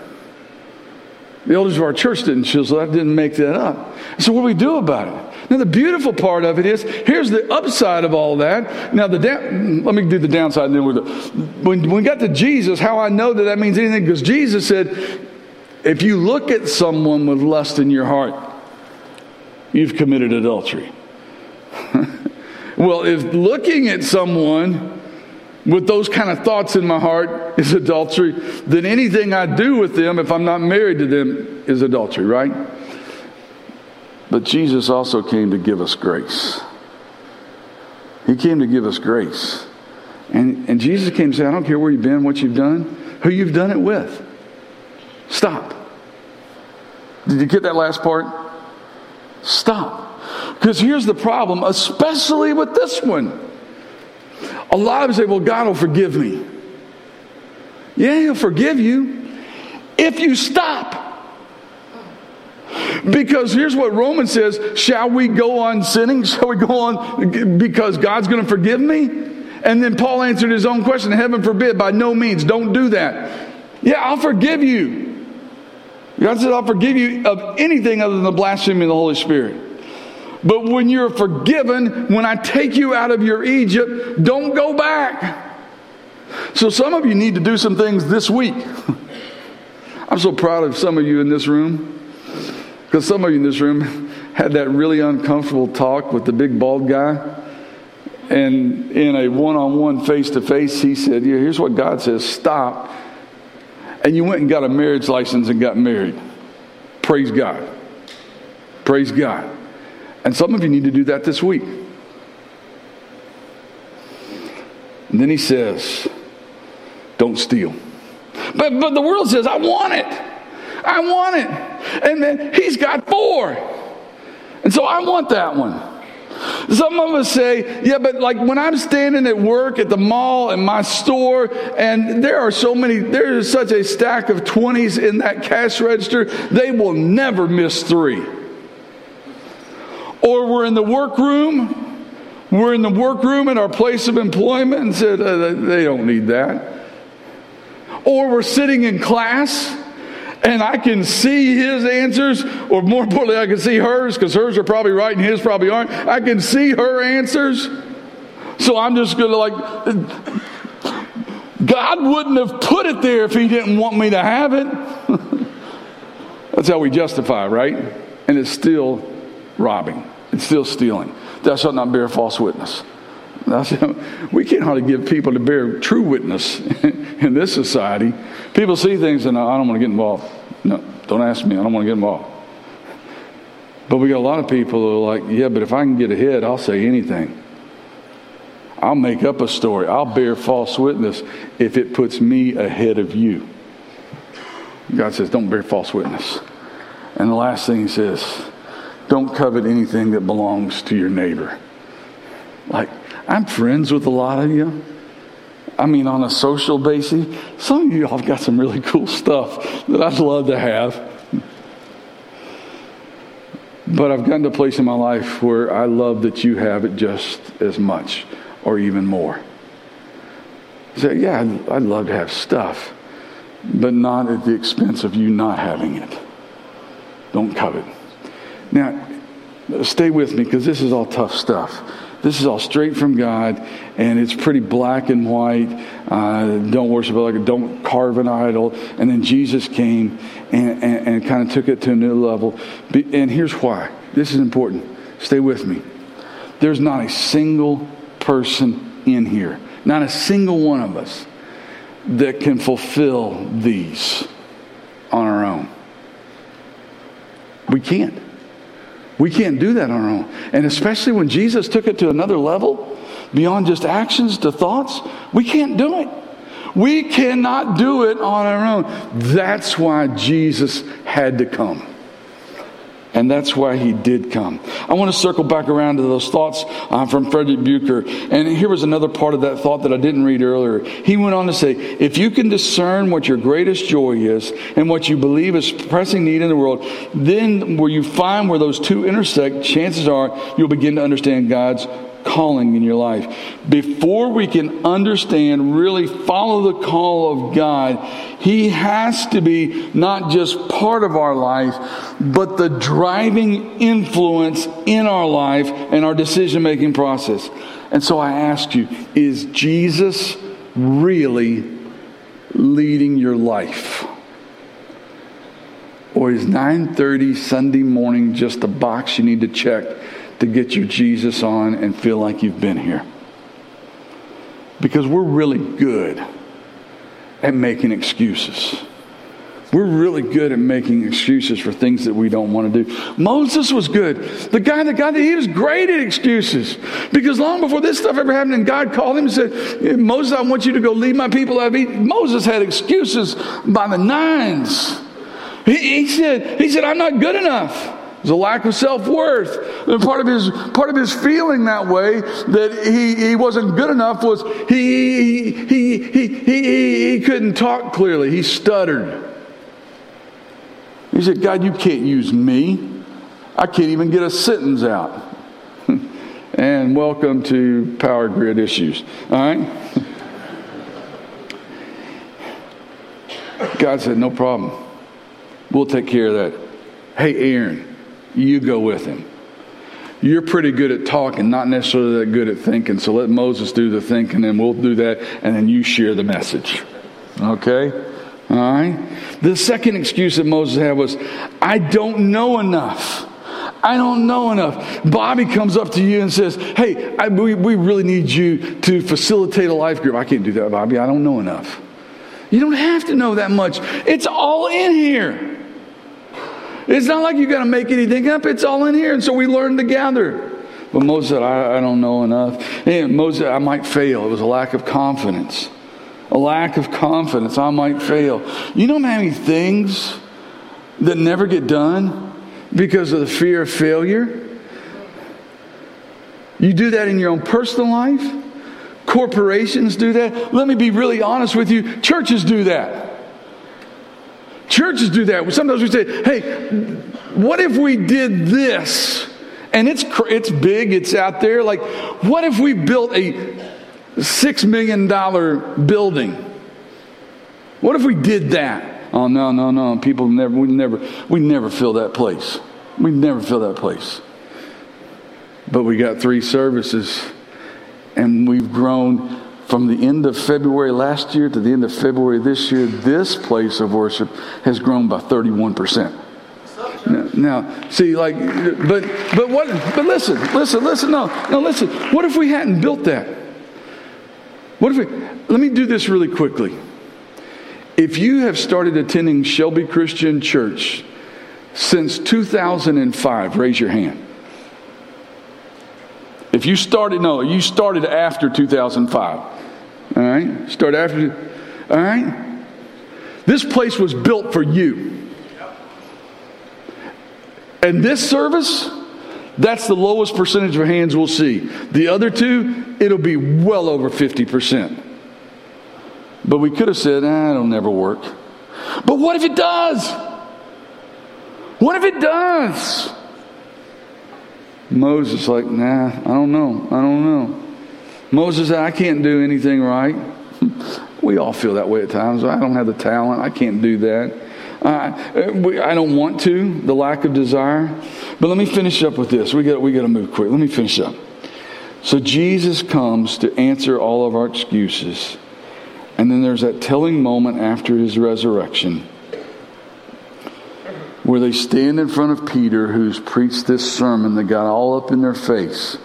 The elders of our church didn't chisel that, didn't make that up. So, what do we do about it? Now, the beautiful part of it is here's the upside of all that. Now, the down, let me do the downside. And then we're when, when we got to Jesus, how I know that that means anything, because Jesus said, if you look at someone with lust in your heart, you've committed adultery. [LAUGHS] well, if looking at someone with those kind of thoughts in my heart is adultery, then anything I do with them, if I'm not married to them, is adultery, right? But Jesus also came to give us grace. He came to give us grace. And, and Jesus came to say, I don't care where you've been, what you've done, who you've done it with. Stop. Did you get that last part? Stop. Because here's the problem, especially with this one. A lot of us say, Well, God will forgive me. Yeah, He'll forgive you if you stop. Because here's what Romans says Shall we go on sinning? Shall we go on because God's going to forgive me? And then Paul answered his own question Heaven forbid, by no means, don't do that. Yeah, I'll forgive you. God said, I'll forgive you of anything other than the blasphemy of the Holy Spirit. But when you're forgiven, when I take you out of your Egypt, don't go back. So some of you need to do some things this week. [LAUGHS] I'm so proud of some of you in this room because some of you in this room [LAUGHS] had that really uncomfortable talk with the big bald guy. And in a one on one, face to face, he said, Yeah, here's what God says stop. And you went and got a marriage license and got married. Praise God. Praise God. And some of you need to do that this week. And then he says, Don't steal. But, but the world says, I want it. I want it. And then he's got four. And so I want that one. Some of us say, yeah, but like when I'm standing at work at the mall in my store, and there are so many, there is such a stack of 20s in that cash register, they will never miss three. Or we're in the workroom, we're in the workroom at our place of employment and said, uh, they don't need that. Or we're sitting in class and I can see his answers, or more importantly, I can see hers because hers are probably right and his probably aren't. I can see her answers. So I'm just going to like, God wouldn't have put it there if he didn't want me to have it. [LAUGHS] That's how we justify, right? And it's still robbing, it's still stealing. Thou shalt not bear false witness. [LAUGHS] We can't hardly give people to bear true witness [LAUGHS] in this society. People see things and uh, I don't want to get involved. No, don't ask me. I don't want to get involved. But we got a lot of people who are like, yeah, but if I can get ahead, I'll say anything. I'll make up a story. I'll bear false witness if it puts me ahead of you. God says, don't bear false witness. And the last thing he says, don't covet anything that belongs to your neighbor. Like, I'm friends with a lot of you. I mean, on a social basis, some of you have got some really cool stuff that I'd love to have. But I've gotten to a place in my life where I love that you have it just as much or even more. So, yeah, I'd, I'd love to have stuff, but not at the expense of you not having it. Don't covet. Now, stay with me because this is all tough stuff. This is all straight from God, and it's pretty black and white. Uh, don't worship like don't carve an idol. And then Jesus came and, and, and kind of took it to a new level. And here's why. This is important. Stay with me. There's not a single person in here, not a single one of us, that can fulfill these on our own. We can't. We can't do that on our own. And especially when Jesus took it to another level, beyond just actions to thoughts, we can't do it. We cannot do it on our own. That's why Jesus had to come. And that's why he did come. I want to circle back around to those thoughts uh, from Frederick Buechner. And here was another part of that thought that I didn't read earlier. He went on to say, if you can discern what your greatest joy is and what you believe is pressing need in the world, then where you find where those two intersect, chances are you'll begin to understand God's calling in your life. Before we can understand, really follow the call of God, He has to be not just part of our life, but the driving influence in our life and our decision making process. And so I ask you, is Jesus really leading your life? Or is 9:30 Sunday morning just a box you need to check to get your Jesus on and feel like you've been here. Because we're really good at making excuses. We're really good at making excuses for things that we don't want to do. Moses was good. The guy that got he was great at excuses. Because long before this stuff ever happened, and God called him and said, Moses, I want you to go lead my people out of Egypt. Moses had excuses by the nines. He, he said, he said, I'm not good enough. There's a lack of self-worth. And part of his part of his feeling that way that he, he wasn't good enough was he he, he he he he couldn't talk clearly. He stuttered. He said, God, you can't use me. I can't even get a sentence out. [LAUGHS] and welcome to power grid issues. All right? [LAUGHS] God said, No problem. We'll take care of that. Hey, Aaron, you go with him. You're pretty good at talking, not necessarily that good at thinking. So let Moses do the thinking, and we'll do that, and then you share the message. Okay? All right? The second excuse that Moses had was, I don't know enough. I don't know enough. Bobby comes up to you and says, Hey, I, we, we really need you to facilitate a life group. I can't do that, Bobby. I don't know enough. You don't have to know that much, it's all in here. It's not like you got to make anything up, it's all in here. And so we learn together. But Moses said, I, I don't know enough. And Moses, I might fail. It was a lack of confidence. A lack of confidence. I might fail. You know how many things that never get done because of the fear of failure? You do that in your own personal life. Corporations do that. Let me be really honest with you. Churches do that. Churches do that. Sometimes we say, hey, what if we did this? And it's, it's big, it's out there. Like, what if we built a $6 million building? What if we did that? Oh, no, no, no. People never, we never, we never fill that place. We never fill that place. But we got three services, and we've grown from the end of February last year to the end of February this year, this place of worship has grown by 31%. Now, see, like, but but what? But listen, listen, listen. No, no, listen. What if we hadn't built that? What if we? Let me do this really quickly. If you have started attending Shelby Christian Church since 2005, raise your hand. If you started, no, you started after 2005. All right? Start after. All right? This place was built for you. And this service, that's the lowest percentage of hands we'll see. The other two, it'll be well over 50%. But we could have said, ah, it'll never work. But what if it does? What if it does? Moses, like, nah, I don't know. I don't know. Moses said, I can't do anything right. [LAUGHS] we all feel that way at times. I don't have the talent. I can't do that. Uh, I don't want to, the lack of desire. But let me finish up with this. We got, we got to move quick. Let me finish up. So Jesus comes to answer all of our excuses. And then there's that telling moment after his resurrection where they stand in front of Peter, who's preached this sermon that got all up in their face,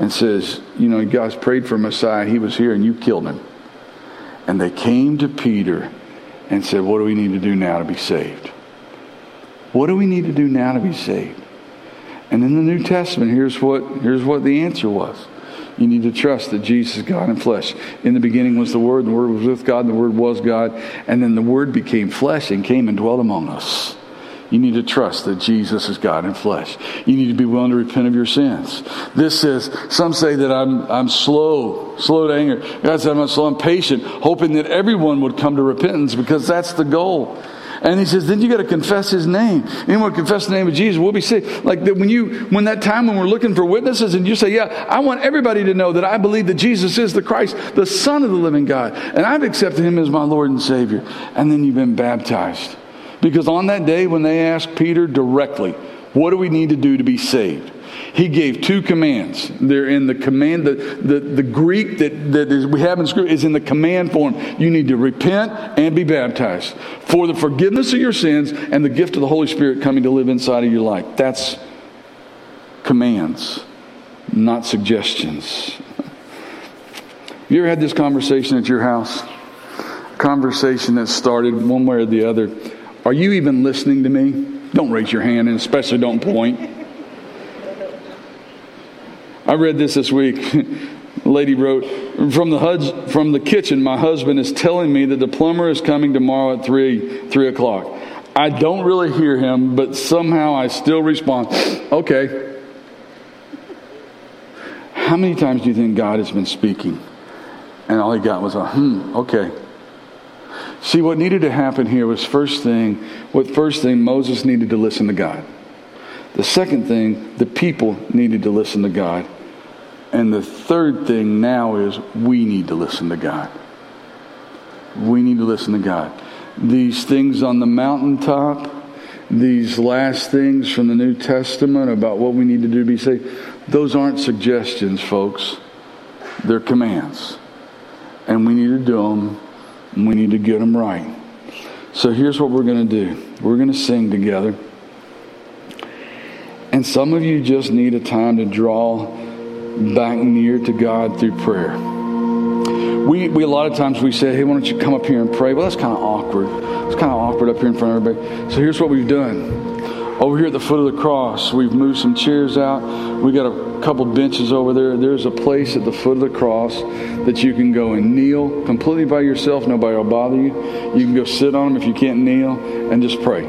and says, You know, you guys prayed for Messiah. He was here and you killed him. And they came to Peter and said, What do we need to do now to be saved? What do we need to do now to be saved? And in the New Testament, here's what, here's what the answer was. You need to trust that Jesus is God in flesh. In the beginning was the Word, and the Word was with God, and the Word was God. And then the Word became flesh and came and dwelt among us. You need to trust that Jesus is God in flesh. You need to be willing to repent of your sins. This says, some say that I'm, I'm slow, slow to anger. God said I'm slow, I'm patient, hoping that everyone would come to repentance because that's the goal. And he says, then you got to confess his name. Anyone confess the name of Jesus will be saved. Like that when you, when that time when we're looking for witnesses and you say, yeah, I want everybody to know that I believe that Jesus is the Christ, the Son of the living God. And I've accepted him as my Lord and Savior. And then you've been baptized. Because on that day, when they asked Peter directly, What do we need to do to be saved? He gave two commands. They're in the command, the, the, the Greek that, that is, we have in Scripture is in the command form. You need to repent and be baptized for the forgiveness of your sins and the gift of the Holy Spirit coming to live inside of your life. That's commands, not suggestions. You ever had this conversation at your house? Conversation that started one way or the other. Are you even listening to me? Don't raise your hand and especially don't point. I read this this week. A [LAUGHS] lady wrote from the hus- from the kitchen. My husband is telling me that the plumber is coming tomorrow at three three o'clock. I don't really hear him, but somehow I still respond. [SNIFFS] Okay. How many times do you think God has been speaking, and all he got was a hmm? Okay. See, what needed to happen here was first thing. What first thing Moses needed to listen to God. The second thing, the people needed to listen to God. And the third thing now is we need to listen to God. We need to listen to God. These things on the mountaintop, these last things from the New Testament about what we need to do to be saved, those aren't suggestions, folks. They're commands. And we need to do them, and we need to get them right. So here's what we're going to do we're going to sing together. And some of you just need a time to draw back near to God through prayer. We, we a lot of times we say, hey, why don't you come up here and pray? Well, that's kind of awkward. It's kind of awkward up here in front of everybody. So here's what we've done. Over here at the foot of the cross, we've moved some chairs out. We got a couple benches over there. There's a place at the foot of the cross that you can go and kneel completely by yourself. Nobody will bother you. You can go sit on them if you can't kneel and just pray.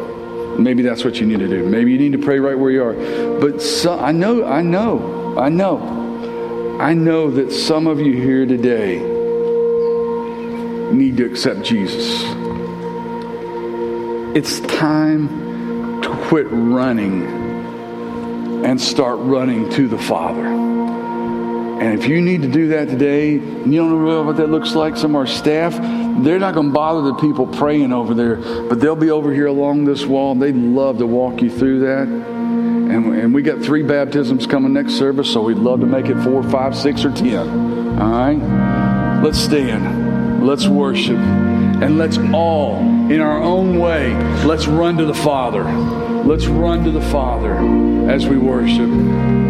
Maybe that's what you need to do. Maybe you need to pray right where you are. But so, I know, I know, I know, I know that some of you here today need to accept Jesus. It's time quit running and start running to the Father. And if you need to do that today, you don't know what that looks like, some of our staff, they're not going to bother the people praying over there, but they'll be over here along this wall. and They'd love to walk you through that. And, and we got three baptisms coming next service, so we'd love to make it four, five, six, or ten. All right? Let's stand. Let's worship. And let's all, in our own way, let's run to the Father. Let's run to the Father as we worship.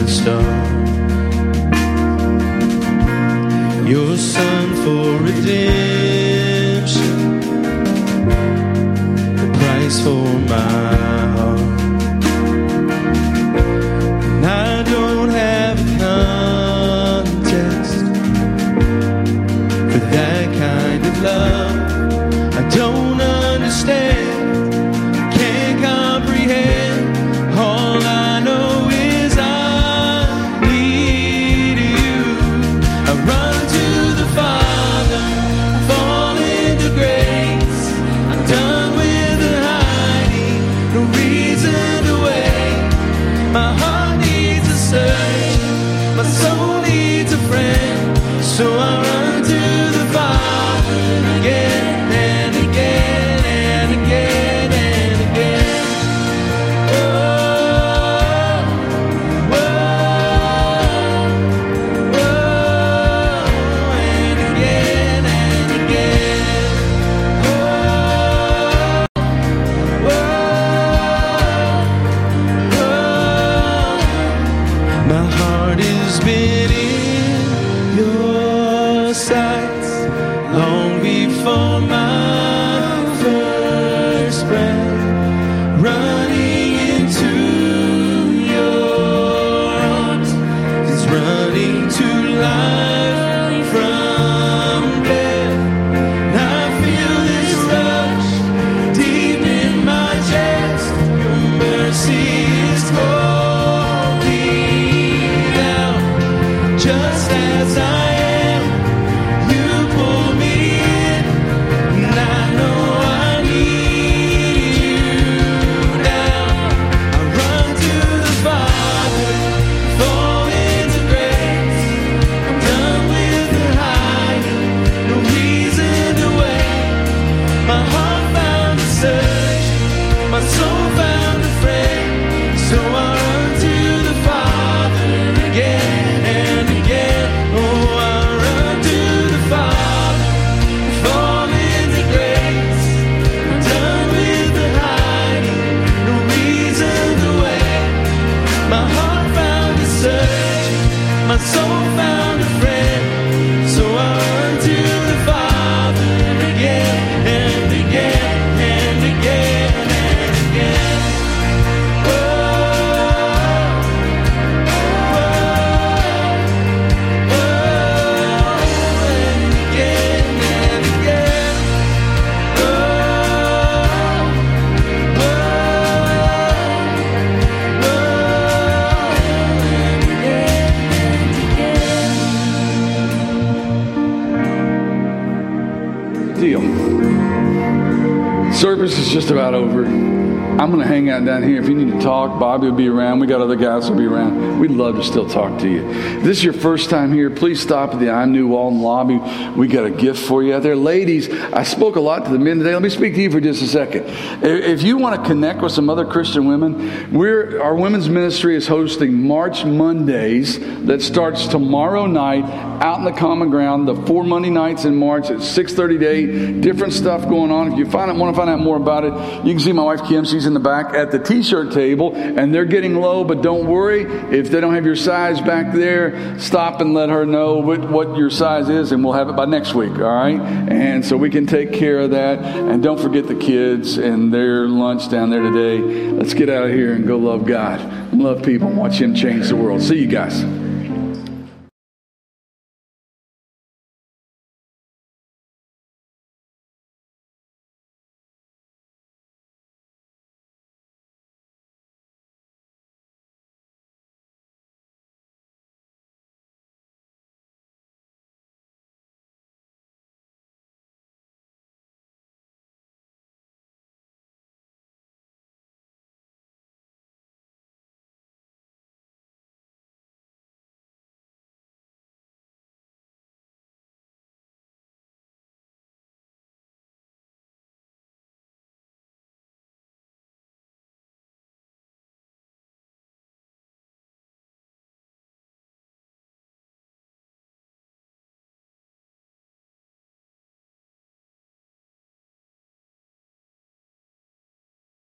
The start. Your son for redemption, the price for my heart. Out down here. If you need to talk, Bobby will be around. We got other guys will be around. We'd love to still talk to you. If this is your first time here, please stop at the I'm New Walton lobby. We got a gift for you out there. Ladies, I spoke a lot to the men today. Let me speak to you for just a second. If you want to connect with some other Christian women, we're, our women's ministry is hosting March Mondays that starts tomorrow night out in the common ground, the four Monday nights in March at 6.30 to 8. Different stuff going on. If you find want to find out more about it, you can see my wife Kim. She's in the back at the t-shirt table, and they're getting low, but don't worry. If they don't have your size back there, stop and let her know what, what your size is, and we'll have it by next week, all right? And so we can take care of that. And don't forget the kids and their lunch down there today. Let's get out of here and go love God, love people, and watch Him change the world. See you guys.